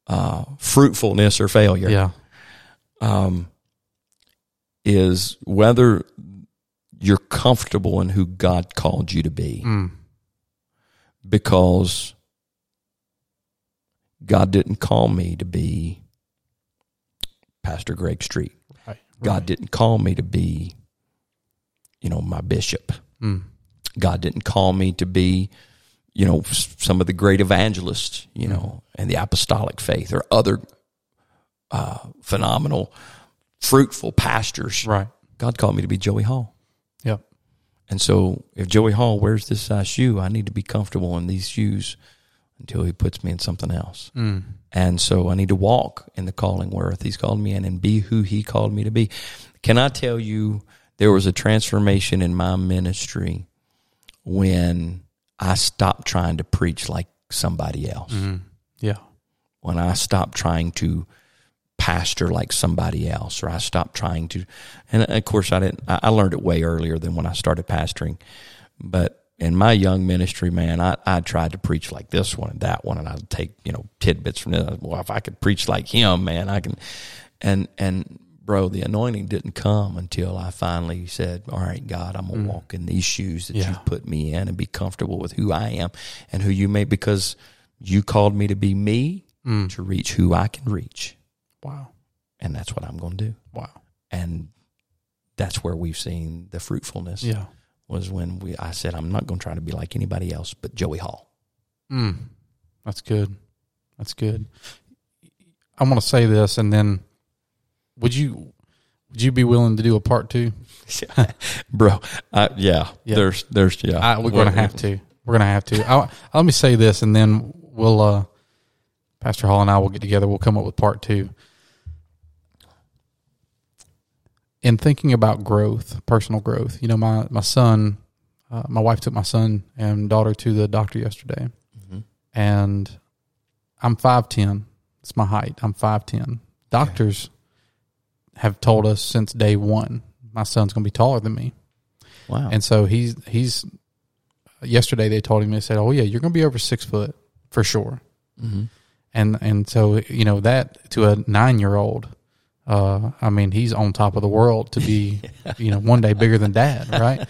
uh, fruitfulness or failure Yeah. Um, is whether you're comfortable in who God called you to be. Mm. Because God didn't call me to be Pastor Greg Street. Right. God didn't call me to be, you know, my bishop. Mm. God didn't call me to be, you know, some of the great evangelists, you know, and the apostolic faith or other uh, phenomenal, fruitful pastures. Right. God called me to be Joey Hall. Yep. And so if Joey Hall wears this size shoe, I need to be comfortable in these shoes until he puts me in something else. Mm. And so I need to walk in the calling whereof he's called me in and be who he called me to be. Can I tell you there was a transformation in my ministry when I stopped trying to preach like somebody else. Mm. Yeah. When I stopped trying to pastor like somebody else or I stopped trying to and of course I didn't I learned it way earlier than when I started pastoring. But in my young ministry, man, I, I tried to preach like this one and that one, and I'd take you know tidbits from this. Well, if I could preach like him, man, I can. And and bro, the anointing didn't come until I finally said, "All right, God, I'm gonna walk in these shoes that Yeah. you've put me in and be comfortable with who I am and who you made because you called me to be me Mm. to reach who I can reach, Wow. and that's what I'm going to do. Wow. And that's where we've seen the fruitfulness Yeah. was when we I said I'm not going to try to be like anybody else but Joey Hall. Mm. That's good. That's good. I want to say this, and then would you would you be willing to do a part two? *laughs* Bro, uh, yeah, Yeah. there's there's yeah. I, we're going to have to. We're going to have to. I, let me say this, and then we'll uh, Pastor Hall and I will get together. We'll come up with part two. In thinking about growth, personal growth, you know, my my son, uh, my wife took my son and daughter to the doctor yesterday, and I'm five ten. It's my height. I'm five ten. Doctors have told us since day one my son's going to be taller than me, Wow. and so he's he's. Yesterday they told him they said, "Oh yeah, you're going to be over six foot for sure." hmm and and so you know that to a nine year old uh i mean he's on top of the world to be *laughs* you know one day bigger than dad right?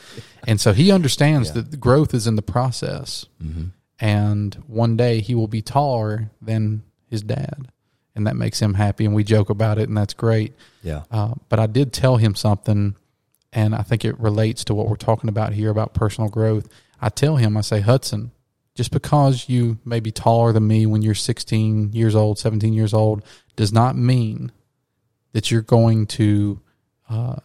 And so he understands Yeah. that the growth is in the process. Hmm and one day he will be taller than his dad. And that makes him happy. And we joke about it and that's great. Yeah. uh, but i did tell him something and i think it relates to what we're talking about here about personal growth. I tell him i say hudson just because you may be taller than me when you're 16 years old 17 years old does not mean that you're going to uh,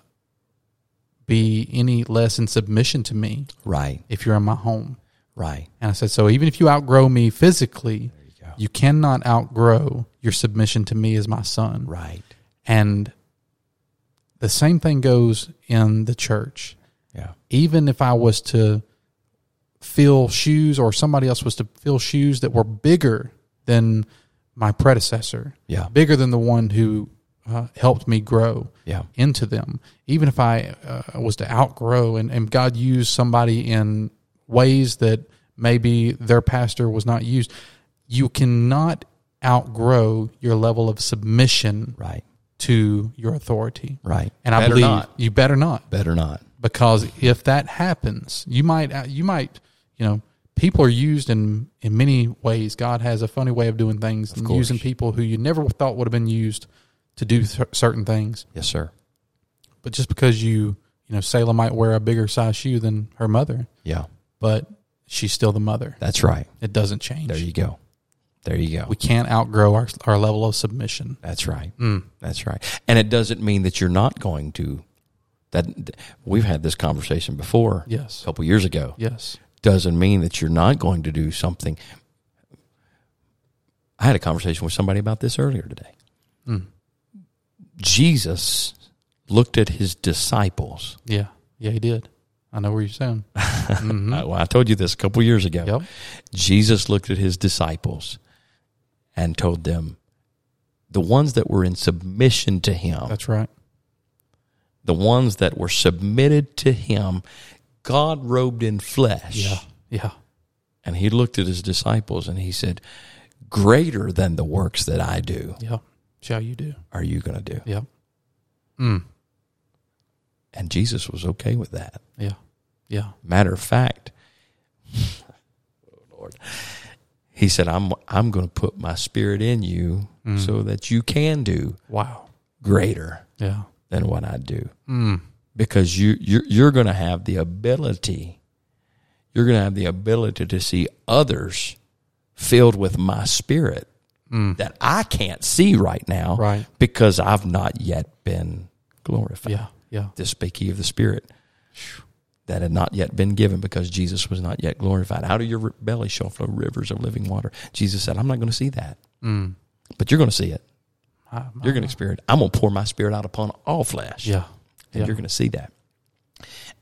be any less in submission to me Right. if you're in my home Right. and i said so even if you outgrow me physically you you cannot outgrow your submission to me as my son Right. and the same thing goes in the church. Yeah. Even if I was to fill shoes or somebody else was to fill shoes that were bigger than my predecessor, Yeah. bigger than the one who uh, helped me grow Yeah. into them, even if I uh, was to outgrow and, and God used somebody in ways that maybe their pastor was not used, you cannot outgrow your level of submission Right. to your authority. Right. And I Better believe not. you better not Better not. because if that happens, you might uh, you might you know people are used in in many ways. God has a funny way of doing things and course. using people who you never thought would have been used to do cer- certain things. Yes, sir. But just because you you know Selah might wear a bigger size shoe than her mother, Yeah. but she's still the mother. That's right. It doesn't change. There you go. There you go. we can't outgrow our our level of submission. That's right. Mm. That's right. And it doesn't mean that you're not going to. That we've had this conversation before. Yes. A couple years ago. Yes. Doesn't mean that you're not going to do something. I had a conversation with somebody about this earlier today. Mm. Jesus looked at his disciples. Yeah. Yeah. He did. I know where you're saying. *laughs* Mhm. I, well, I told you this a couple years ago. Yep. Jesus looked at his disciples and told them, the ones that were in submission to him, That's right. the ones that were submitted to him, God robed in flesh. Yeah. Yeah. And he looked at his disciples and he said, Greater than the works that I do Yeah. Shall you do? are you going to do. Yeah. Mm. And Jesus was okay with that. Yeah. Yeah. Matter of fact, oh Lord, he said, I'm, I'm going to put my spirit in you Mm. so that you can do Wow. greater Yeah. than what I do. Mm. because you you're, you're going to have the ability you're going to have the ability to see others filled with my spirit Mm. that I can't see right now Right. because I've not yet been glorified. Yeah. Yeah. This ye of the spirit that had not yet been given because Jesus was not yet glorified. Out of your belly shall flow rivers of living water. Jesus said, I'm not going to see that, Mm. but you're going to see it. I- You're going to experience. it. I'm going to pour my spirit out upon all flesh Yeah. and Yeah. you're going to see that.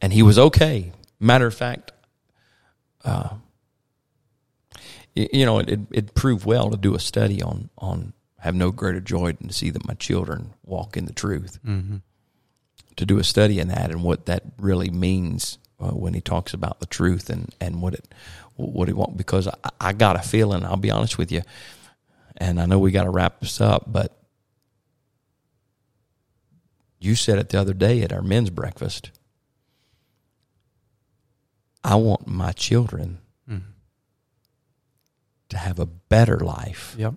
And he was okay. Matter of fact, uh, you know, it, it, it proved well to do a study on on have no greater joy than to see that my children walk in the truth. Mm-hmm. To do a study in that and what that really means uh, when he talks about the truth and and what it what he want because I, I got a feeling. I'll be honest with you, and I know we got to wrap this up, but you said it the other day at our men's breakfast. I want my children. To have a better life Yep.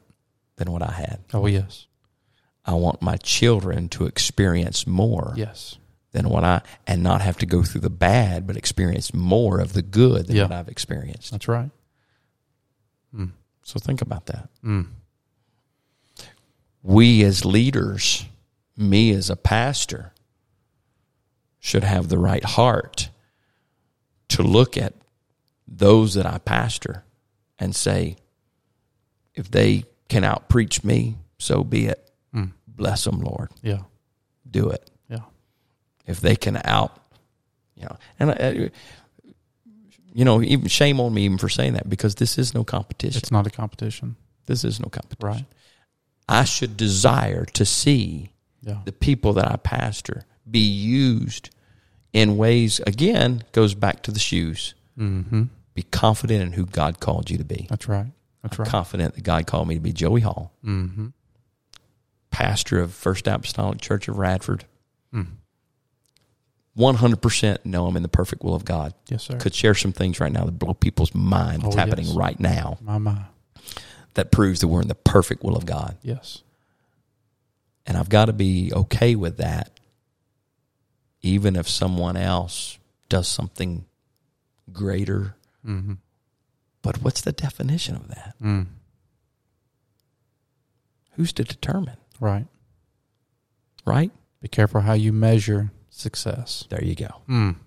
than what I had. Oh yes. I want my children to experience more Yes. than what I and not have to go through the bad, but experience more of the good than Yeah. what I've experienced. That's right. Mm. So think about that. Mm. We as leaders, me as a pastor, should have the right heart to look at those that I pastor and say, if they can outpreach me, so be it. Mm. Bless them, Lord. Yeah. Do it. Yeah. if they can out, you know, and uh, you know, even shame on me even for saying that because this is no competition. It's not a competition. This is no competition. Right. I should desire to see Yeah. the people that I pastor be used in ways, again, goes back to the shoes. Mm-hmm. Be confident in who God called you to be. That's right. That's right. Confident that God called me to be Joey Hall, Mm-hmm. pastor of First Apostolic Church of Radford. Mm. 100% know I'm in the perfect will of God. Yes, sir. Could share some things right now that blow people's mind that's Oh, happening yes. right now My, my. that proves that we're in the perfect will of God. Yes. And I've got to be okay with that, even if someone else does something greater. Mm-hmm. But what's the definition of that? Mm. Who's to determine? Right. Right? Be careful how you measure success. There you go. Mm.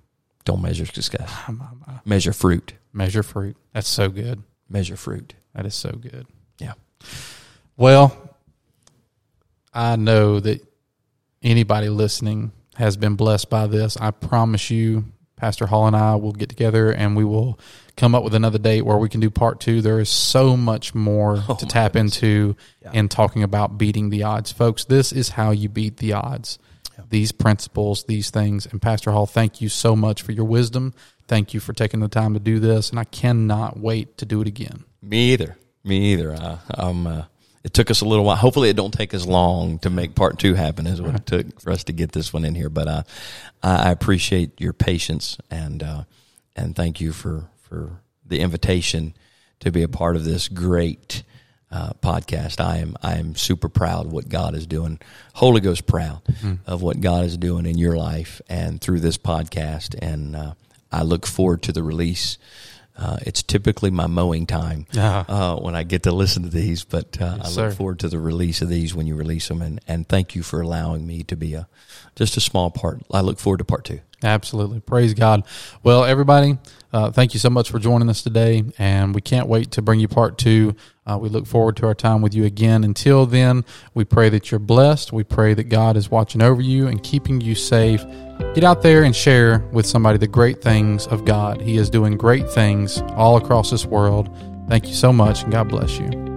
Don't measure success. My, my, my. Measure fruit. Measure fruit. That's so good. Measure fruit. That is so good. Yeah. Well, I know that anybody listening has been blessed by this. I promise you, Pastor Hall and I will get together and we will come up with another date where we can do part two. There is so much more *laughs* Oh, to tap goodness. into Yeah. in talking about beating the odds. Folks, this is how you beat the odds. Yeah. These principles, these things. And Pastor Hall, thank you so much for your wisdom. Thank you for taking the time to do this. And I cannot wait to do it again. Me either. Me either. Uh, um, uh, it took us a little while. Hopefully, it don't take as long to make part two happen as what it took for us to get this one in here. But uh, I I appreciate your patience and uh, and thank you for for the invitation to be a part of this great uh, podcast. I am I am super proud of what God is doing. Holy Ghost proud of what God is doing in your life and through this podcast. And uh, I look forward to the release. Uh, it's typically my mowing time Ah. uh, when I get to listen to these, but uh, Yes, I sir. look forward to the release of these when you release them. And, and thank you for allowing me to be a just a small part. I look forward to part two. Absolutely. Praise God. Well, everybody, uh, thank you so much for joining us today. And we can't wait to bring you part two. Uh, we look forward to our time with you again. Until then, we pray that you're blessed. We pray that God is watching over you and keeping you safe. Get out there and share with somebody the great things of God. He is doing great things all across this world. Thank you so much, and God bless you.